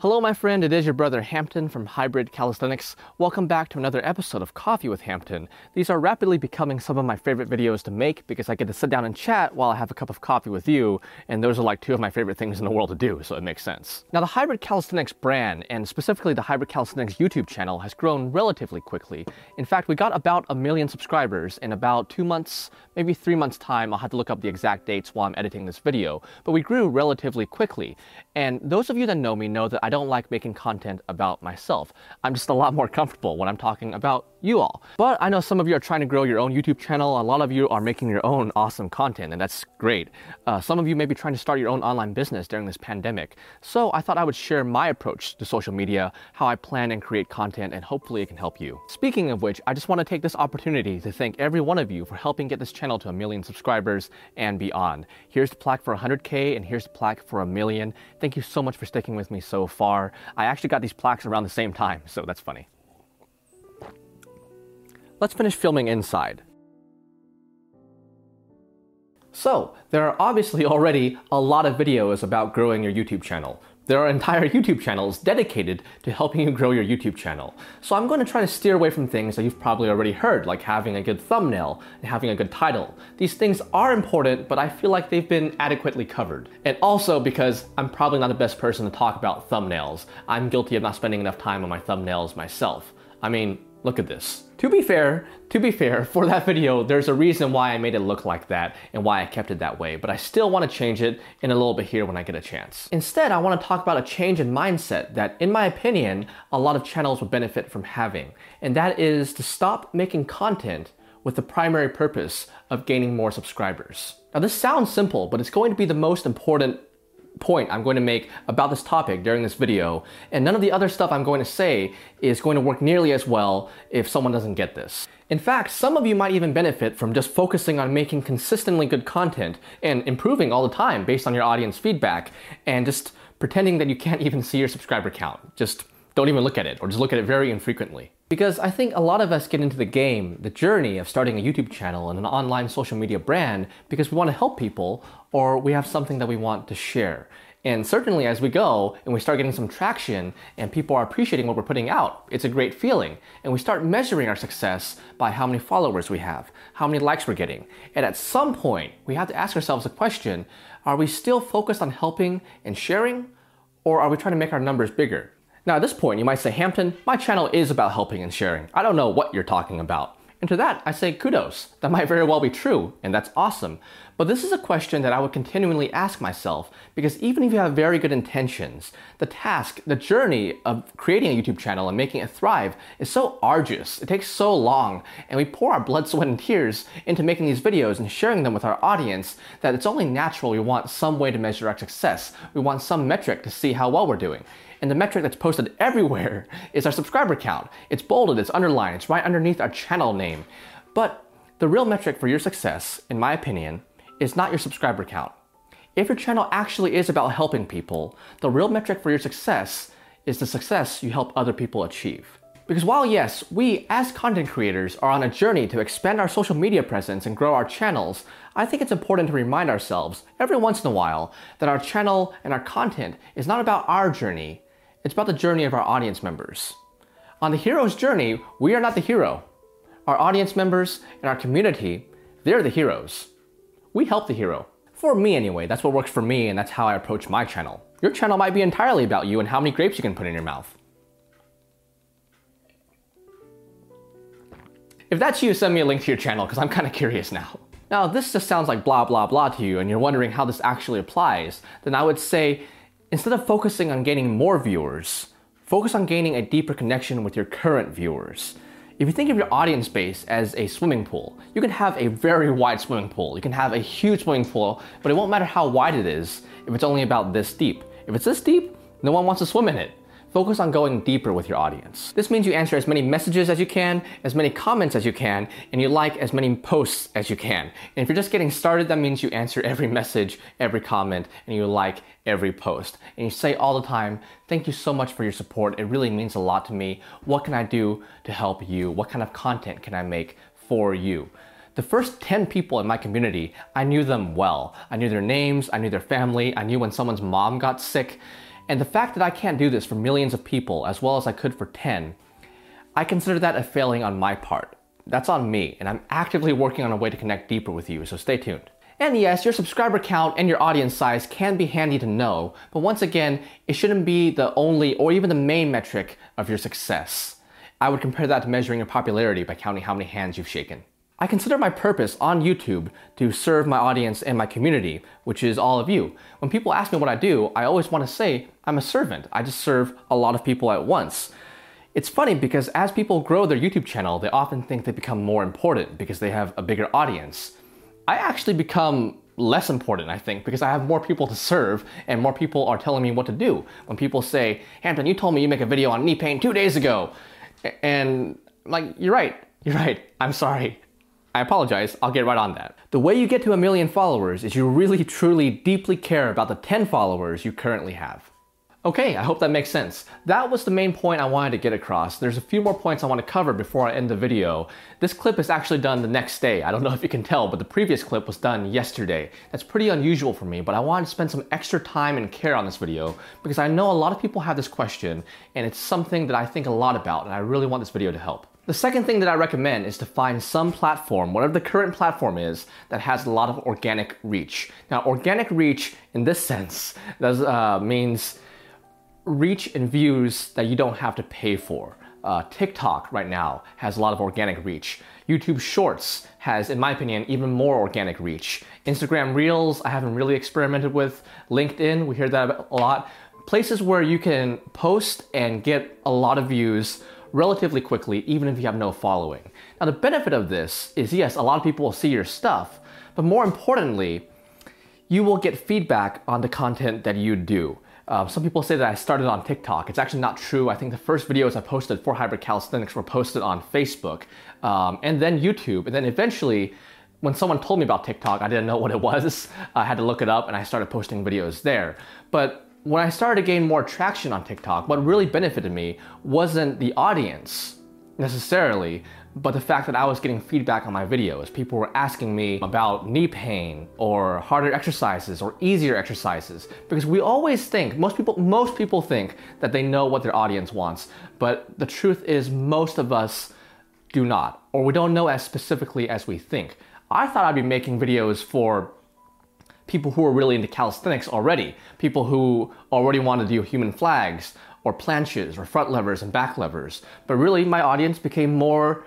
Hello, my friend. It is your brother Hampton from Hybrid Calisthenics. Welcome back to another episode of Coffee with Hampton. These are rapidly becoming some of my favorite videos to make because I get to sit down and chat while I have a cup of coffee with you, and those are like two of my favorite things in the world to do, so it makes sense. Now, the Hybrid Calisthenics brand, and specifically the Hybrid Calisthenics YouTube channel, has grown relatively quickly. In fact, we got about a million subscribers in about two months, maybe three months' time. I'll have to look up the exact dates while I'm editing this video, but we grew relatively quickly. And those of you that know me know that I don't like making content about myself. I'm just a lot more comfortable when I'm talking about you all. But I know some of you are trying to grow your own YouTube channel. A lot of you are making your own awesome content, and that's great. Uh, some of you may be trying to start your own online business during this pandemic. So I thought I would share my approach to social media, how I plan and create content, and hopefully it can help you. Speaking of which, I just want to take this opportunity to thank every one of you for helping get this channel to a million subscribers and beyond. Here's the plaque for 100K, and here's the plaque for a million. Thank you so much for sticking with me so far. I actually got these plaques around the same time, so that's funny. Let's finish filming inside. So, there are obviously already a lot of videos about growing your YouTube channel. There are entire YouTube channels dedicated to helping you grow your YouTube channel. So I'm going to try to steer away from things that you've probably already heard, like having a good thumbnail and having a good title. These things are important, but I feel like they've been adequately covered. And also because I'm probably not the best person to talk about thumbnails. I'm guilty of not spending enough time on my thumbnails myself. I mean, Look at this. To be fair, to be fair, for that video, there's a reason why I made it look like that and why I kept it that way, but I still want to change it in a little bit here when I get a chance. Instead, I want to talk about a change in mindset that, in my opinion, a lot of channels would benefit from having, and that is to stop making content with the primary purpose of gaining more subscribers. Now, this sounds simple, but it's going to be the most important point I'm going to make about this topic during this video, and none of the other stuff I'm going to say is going to work nearly as well if someone doesn't get this. In fact, some of you might even benefit from just focusing on making consistently good content and improving all the time based on your audience feedback and just pretending that you can't even see your subscriber count. Just don't even look at it or just look at it very infrequently. Because I think a lot of us get into the game, the journey of starting a YouTube channel and an online social media brand because we want to help people or we have something that we want to share. And certainly as we go and we start getting some traction and people are appreciating what we're putting out, it's a great feeling. And we start measuring our success by how many followers we have, how many likes we're getting. And at some point, we have to ask ourselves a question, are we still focused on helping and sharing? Or are we trying to make our numbers bigger? Now, at this point, you might say, Hampton, my channel is about helping and sharing. I don't know what you're talking about. And to that, I say kudos. That might very well be true, and that's awesome. But this is a question that I would continually ask myself because even if you have very good intentions, the task, the journey of creating a YouTube channel and making it thrive is so arduous. It takes so long, and we pour our blood, sweat, and tears into making these videos and sharing them with our audience that it's only natural we want some way to measure our success. We want some metric to see how well we're doing. And the metric that's posted everywhere is our subscriber count. It's bolded, it's underlined, it's right underneath our channel name. But the real metric for your success, in my opinion, is not your subscriber count. If your channel actually is about helping people, the real metric for your success is the success you help other people achieve. Because while yes, we as content creators are on a journey to expand our social media presence and grow our channels, I think it's important to remind ourselves every once in a while that our channel and our content is not about our journey, it's about the journey of our audience members. On the hero's journey, we are not the hero. Our audience members and our community, they're the heroes. We help the hero. For me anyway, that's what works for me and that's how I approach my channel. Your channel might be entirely about you and how many grapes you can put in your mouth. If that's you, send me a link to your channel because I'm kind of curious now. Now, this just sounds like blah blah blah to you and you're wondering how this actually applies, then I would say Instead of focusing on gaining more viewers, focus on gaining a deeper connection with your current viewers. If you think of your audience base as a swimming pool, you can have a very wide swimming pool. You can have a huge swimming pool, but it won't matter how wide it is if it's only about this deep. If it's this deep, no one wants to swim in it. Focus on going deeper with your audience. This means you answer as many messages as you can, as many comments as you can, and you like as many posts as you can. And if you're just getting started, that means you answer every message, every comment, and you like every post. And you say all the time, thank you so much for your support. It really means a lot to me. What can I do to help you? What kind of content can I make for you? The first 10 people in my community, I knew them well. I knew their names, I knew their family, I knew when someone's mom got sick, And the fact that I can't do this for millions of people as well as I could for 10, I consider that a failing on my part. That's on me, and I'm actively working on a way to connect deeper with you, so stay tuned. And yes, your subscriber count and your audience size can be handy to know, but once again, it shouldn't be the only or even the main metric of your success. I would compare that to measuring your popularity by counting how many hands you've shaken. I consider my purpose on YouTube to serve my audience and my community, which is all of you. When people ask me what I do, I always want to say I'm a servant. I just serve a lot of people at once. It's funny because as people grow their YouTube channel, they often think they become more important because they have a bigger audience. I actually become less important, I think, because I have more people to serve and more people are telling me what to do. When people say, Hampton, you told me you make a video on knee pain two days ago. And I'm like, you're right, you're right, I'm sorry. I apologize, I'll get right on that. The way you get to a million followers is you really, truly, deeply care about the 10 followers you currently have. Okay, I hope that makes sense. That was the main point I wanted to get across. There's a few more points I want to cover before I end the video. This clip is actually done the next day. I don't know if you can tell, but the previous clip was done yesterday. That's pretty unusual for me, but I wanted to spend some extra time and care on this video because I know a lot of people have this question and it's something that I think a lot about and I really want this video to help. The second thing that I recommend is to find some platform, whatever the current platform is, that has a lot of organic reach. Now, organic reach in this sense does, uh, means reach and views that you don't have to pay for. Uh, TikTok right now has a lot of organic reach. YouTube Shorts has, in my opinion, even more organic reach. Instagram Reels, I haven't really experimented with. LinkedIn, we hear that a lot. Places where you can post and get a lot of views relatively quickly, even if you have no following. Now, the benefit of this is yes, a lot of people will see your stuff, but more importantly, you will get feedback on the content that you do. Uh, some people say that I started on TikTok. It's actually not true. I think the first videos I posted for hybrid calisthenics were posted on Facebook um, and then YouTube. And then eventually, when someone told me about TikTok, I didn't know what it was. I had to look it up and I started posting videos there. But when I started to gain more traction on TikTok, what really benefited me wasn't the audience necessarily, but the fact that I was getting feedback on my videos. People were asking me about knee pain or harder exercises or easier exercises because we always think, most people most people think that they know what their audience wants, but the truth is most of us do not or we don't know as specifically as we think. I thought I'd be making videos for people who are really into calisthenics already, people who already want to do human flags or planches or front levers and back levers. But really, my audience became more,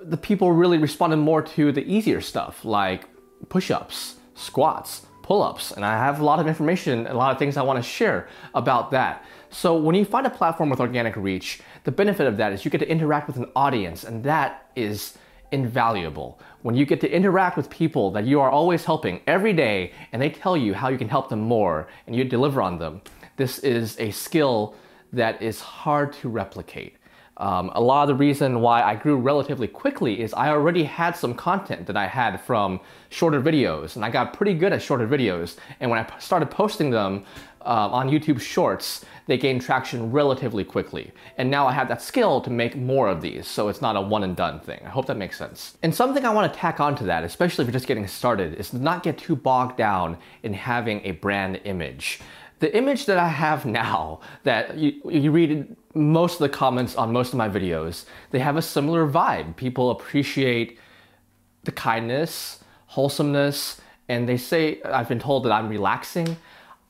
the people really responded more to the easier stuff like push ups, squats, pull ups. And I have a lot of information, a lot of things I want to share about that. So when you find a platform with organic reach, the benefit of that is you get to interact with an audience, and that is invaluable. When you get to interact with people that you are always helping every day and they tell you how you can help them more and you deliver on them, this is a skill that is hard to replicate. Um, a lot of the reason why I grew relatively quickly is I already had some content that I had from shorter videos, and I got pretty good at shorter videos. And when I started posting them uh, on YouTube Shorts, they gain traction relatively quickly. And now I have that skill to make more of these, so it's not a one and done thing. I hope that makes sense. And something I want to tack onto that, especially if you're just getting started, is to not get too bogged down in having a brand image the image that I have now, that you, you read most of the comments on most of my videos, they have a similar vibe. People appreciate the kindness, wholesomeness, and they say, I've been told that I'm relaxing.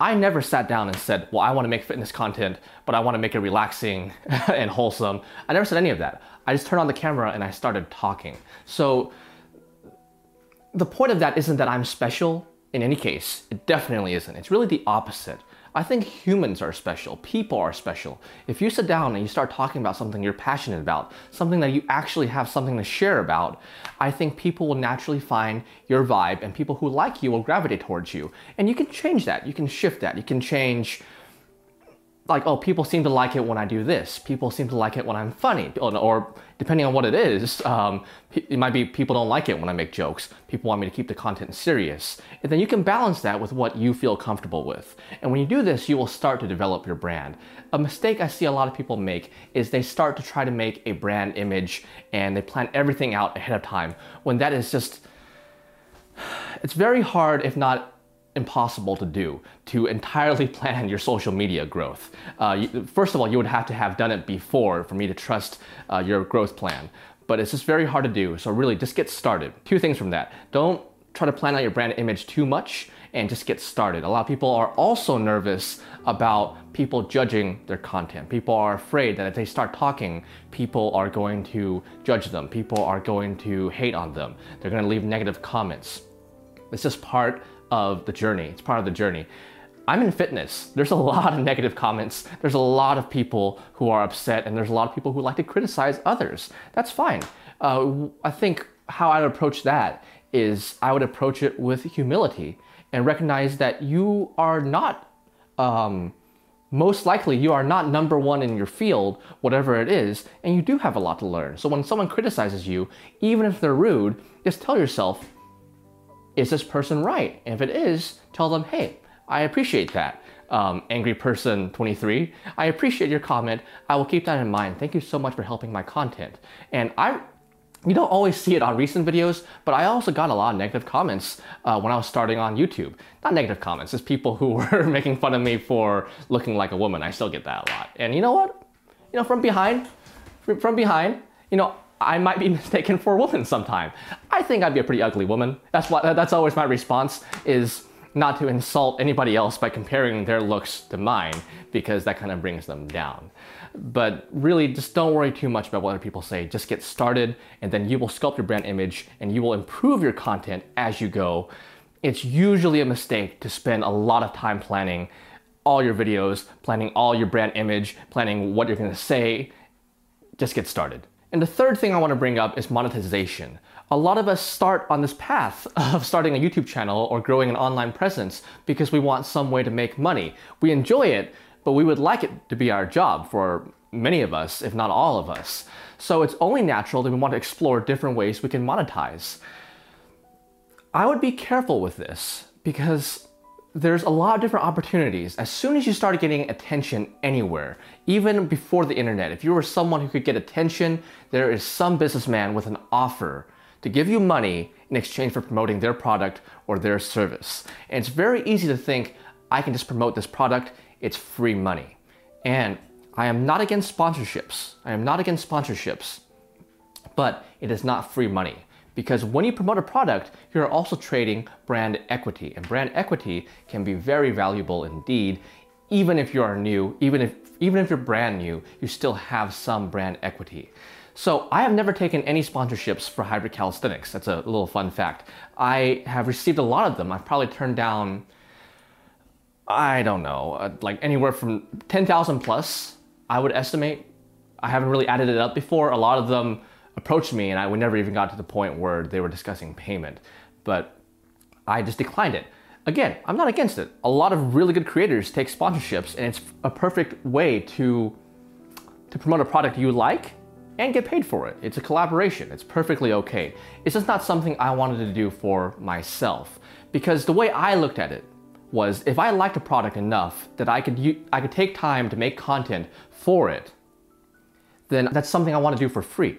I never sat down and said, Well, I want to make fitness content, but I want to make it relaxing and wholesome. I never said any of that. I just turned on the camera and I started talking. So, the point of that isn't that I'm special in any case. It definitely isn't. It's really the opposite. I think humans are special, people are special. If you sit down and you start talking about something you're passionate about, something that you actually have something to share about, I think people will naturally find your vibe and people who like you will gravitate towards you. And you can change that, you can shift that, you can change like, oh, people seem to like it when I do this. People seem to like it when I'm funny. Or depending on what it is, um, it might be people don't like it when I make jokes. People want me to keep the content serious. And then you can balance that with what you feel comfortable with. And when you do this, you will start to develop your brand. A mistake I see a lot of people make is they start to try to make a brand image and they plan everything out ahead of time when that is just, it's very hard, if not impossible to do to entirely plan your social media growth. Uh, first of all, you would have to have done it before for me to trust uh, your growth plan. But it's just very hard to do. So really, just get started. Two things from that: don't try to plan out your brand image too much and just get started. A lot of people are also nervous about people judging their content. People are afraid that if they start talking, people are going to judge them. People are going to hate on them. They're going to leave negative comments. It's just part of the journey. It's part of the journey. I'm in fitness. There's a lot of negative comments. There's a lot of people who are upset, and there's a lot of people who like to criticize others. That's fine. Uh, I think how I'd approach that is I would approach it with humility and recognize that you are not, um, most likely, you are not number one in your field, whatever it is, and you do have a lot to learn. So when someone criticizes you, even if they're rude, just tell yourself, is this person right? And if it is, tell them, hey, I appreciate that. Um, angry person 23, I appreciate your comment. I will keep that in mind. Thank you so much for helping my content. And I, you don't always see it on recent videos, but I also got a lot of negative comments uh, when I was starting on YouTube. Not negative comments, it's people who were making fun of me for looking like a woman. I still get that a lot. And you know what? You know, from behind, from behind, you know, I might be mistaken for a woman sometime. I think I'd be a pretty ugly woman. That's what that's always my response is not to insult anybody else by comparing their looks to mine because that kind of brings them down. But really just don't worry too much about what other people say. Just get started and then you will sculpt your brand image and you will improve your content as you go. It's usually a mistake to spend a lot of time planning all your videos, planning all your brand image, planning what you're going to say. Just get started. And the third thing I want to bring up is monetization. A lot of us start on this path of starting a YouTube channel or growing an online presence because we want some way to make money. We enjoy it, but we would like it to be our job for many of us, if not all of us. So it's only natural that we want to explore different ways we can monetize. I would be careful with this because there's a lot of different opportunities. As soon as you start getting attention anywhere, even before the internet, if you were someone who could get attention, there is some businessman with an offer to give you money in exchange for promoting their product or their service. And it's very easy to think, I can just promote this product, it's free money. And I am not against sponsorships. I am not against sponsorships, but it is not free money. Because when you promote a product, you're also trading brand equity. And brand equity can be very valuable indeed. Even if you are new, even if, even if you're brand new, you still have some brand equity. So I have never taken any sponsorships for hybrid calisthenics. That's a little fun fact. I have received a lot of them. I've probably turned down, I don't know, uh, like anywhere from 10,000 plus, I would estimate. I haven't really added it up before. A lot of them approached me and I we never even got to the point where they were discussing payment. But I just declined it. Again, I'm not against it. A lot of really good creators take sponsorships and it's a perfect way to to promote a product you like and get paid for it. It's a collaboration. It's perfectly okay. It's just not something I wanted to do for myself because the way I looked at it was if I liked a product enough that I could I could take time to make content for it, then that's something I want to do for free.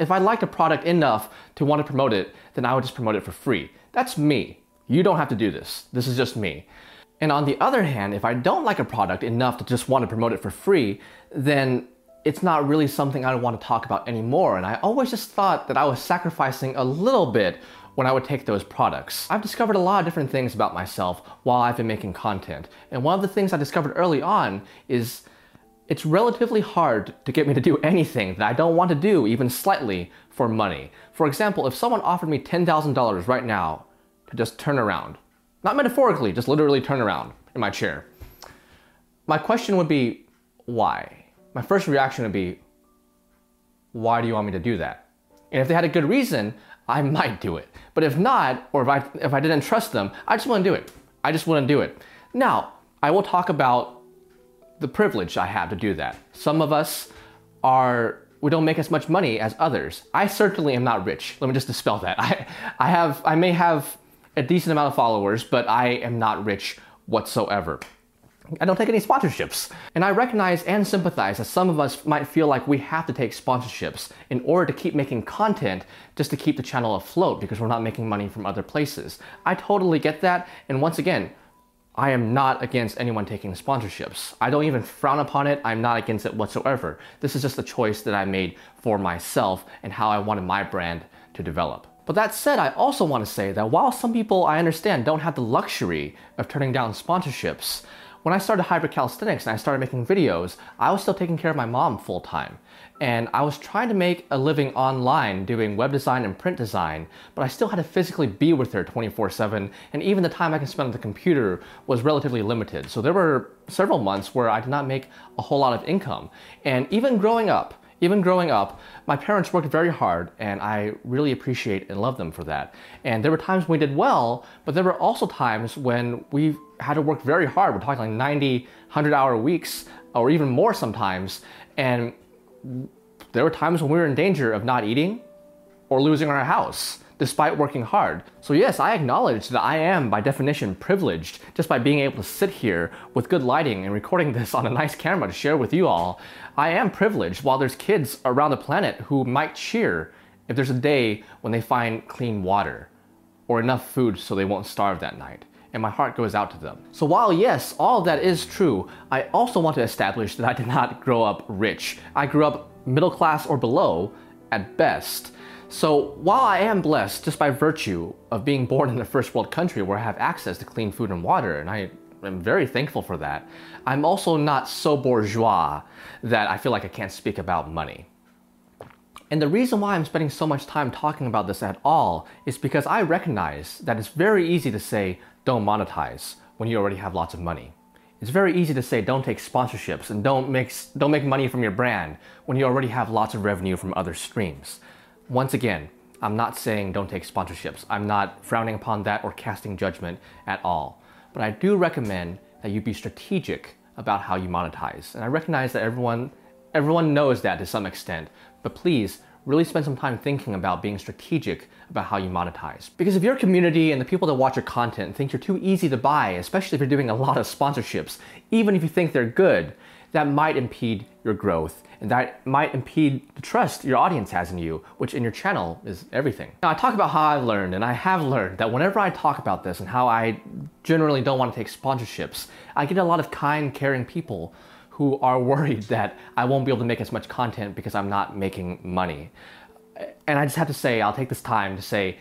If I liked a product enough to want to promote it, then I would just promote it for free. That's me. You don't have to do this. This is just me. And on the other hand, if I don't like a product enough to just want to promote it for free, then it's not really something I want to talk about anymore. And I always just thought that I was sacrificing a little bit when I would take those products. I've discovered a lot of different things about myself while I've been making content. And one of the things I discovered early on is it's relatively hard to get me to do anything that I don't want to do, even slightly, for money. For example, if someone offered me $10,000 right now to just turn around, not metaphorically, just literally turn around in my chair, my question would be, why? My first reaction would be, why do you want me to do that? And if they had a good reason, I might do it. But if not, or if I, if I didn't trust them, I just wouldn't do it. I just wouldn't do it. Now, I will talk about the privilege I have to do that. Some of us are we don't make as much money as others. I certainly am not rich. Let me just dispel that. I, I have I may have a decent amount of followers, but I am not rich whatsoever. I don't take any sponsorships. And I recognize and sympathize that some of us might feel like we have to take sponsorships in order to keep making content just to keep the channel afloat because we're not making money from other places. I totally get that. And once again, I am not against anyone taking sponsorships. I don't even frown upon it. I'm not against it whatsoever. This is just a choice that I made for myself and how I wanted my brand to develop. But that said, I also want to say that while some people I understand don't have the luxury of turning down sponsorships, when I started hybrid calisthenics and I started making videos, I was still taking care of my mom full time. And I was trying to make a living online doing web design and print design, but I still had to physically be with her 24 7, and even the time I could spend on the computer was relatively limited. So there were several months where I did not make a whole lot of income. And even growing up, even growing up, my parents worked very hard and I really appreciate and love them for that. And there were times when we did well, but there were also times when we had to work very hard. We're talking like 90, 100 hour weeks or even more sometimes. And there were times when we were in danger of not eating or losing our house despite working hard. So yes, I acknowledge that I am by definition privileged just by being able to sit here with good lighting and recording this on a nice camera to share with you all. I am privileged while there's kids around the planet who might cheer if there's a day when they find clean water or enough food so they won't starve that night and my heart goes out to them. So while yes, all that is true, I also want to establish that I did not grow up rich. I grew up middle class or below at best. So while I am blessed just by virtue of being born in a first world country where I have access to clean food and water, and I am very thankful for that, I'm also not so bourgeois that I feel like I can't speak about money. And the reason why I'm spending so much time talking about this at all is because I recognize that it's very easy to say, don't monetize when you already have lots of money. It's very easy to say don't take sponsorships and don't make, don't make money from your brand when you already have lots of revenue from other streams. Once again, I'm not saying don't take sponsorships. I'm not frowning upon that or casting judgment at all. But I do recommend that you be strategic about how you monetize. And I recognize that everyone everyone knows that to some extent, but please really spend some time thinking about being strategic about how you monetize. Because if your community and the people that watch your content think you're too easy to buy, especially if you're doing a lot of sponsorships, even if you think they're good, that might impede your growth and that might impede the trust your audience has in you, which in your channel is everything. Now, I talk about how I've learned, and I have learned that whenever I talk about this and how I generally don't want to take sponsorships, I get a lot of kind, caring people who are worried that I won't be able to make as much content because I'm not making money. And I just have to say, I'll take this time to say,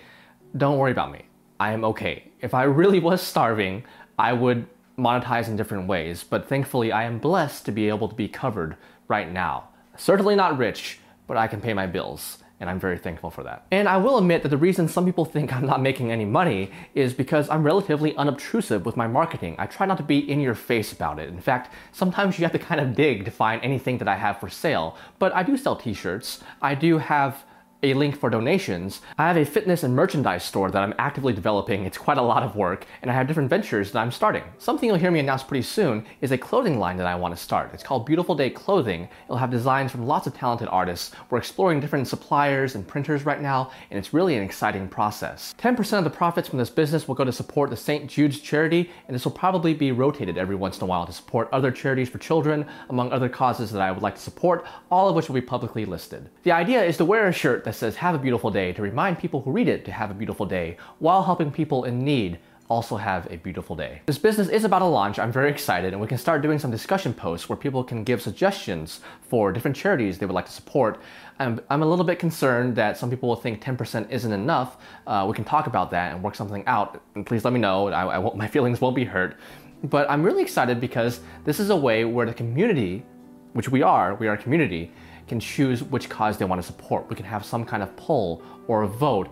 don't worry about me. I am okay. If I really was starving, I would monetize in different ways, but thankfully I am blessed to be able to be covered right now. Certainly not rich, but I can pay my bills. And I'm very thankful for that. And I will admit that the reason some people think I'm not making any money is because I'm relatively unobtrusive with my marketing. I try not to be in your face about it. In fact, sometimes you have to kind of dig to find anything that I have for sale. But I do sell t shirts. I do have a link for donations. I have a fitness and merchandise store that I'm actively developing. It's quite a lot of work, and I have different ventures that I'm starting. Something you'll hear me announce pretty soon is a clothing line that I want to start. It's called Beautiful Day Clothing. It'll have designs from lots of talented artists. We're exploring different suppliers and printers right now, and it's really an exciting process. 10% of the profits from this business will go to support the St. Jude's charity, and this will probably be rotated every once in a while to support other charities for children, among other causes that I would like to support, all of which will be publicly listed. The idea is to wear a shirt that that says have a beautiful day to remind people who read it to have a beautiful day while helping people in need also have a beautiful day. This business is about to launch. I'm very excited, and we can start doing some discussion posts where people can give suggestions for different charities they would like to support. I'm, I'm a little bit concerned that some people will think 10% isn't enough. Uh, we can talk about that and work something out. And please let me know. I, I my feelings won't be hurt. But I'm really excited because this is a way where the community, which we are, we are a community, can choose which cause they want to support. We can have some kind of poll or a vote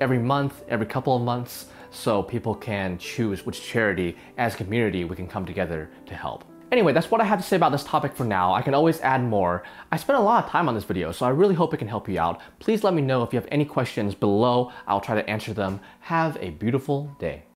every month, every couple of months, so people can choose which charity as a community we can come together to help. Anyway, that's what I have to say about this topic for now. I can always add more. I spent a lot of time on this video, so I really hope it can help you out. Please let me know if you have any questions below. I'll try to answer them. Have a beautiful day.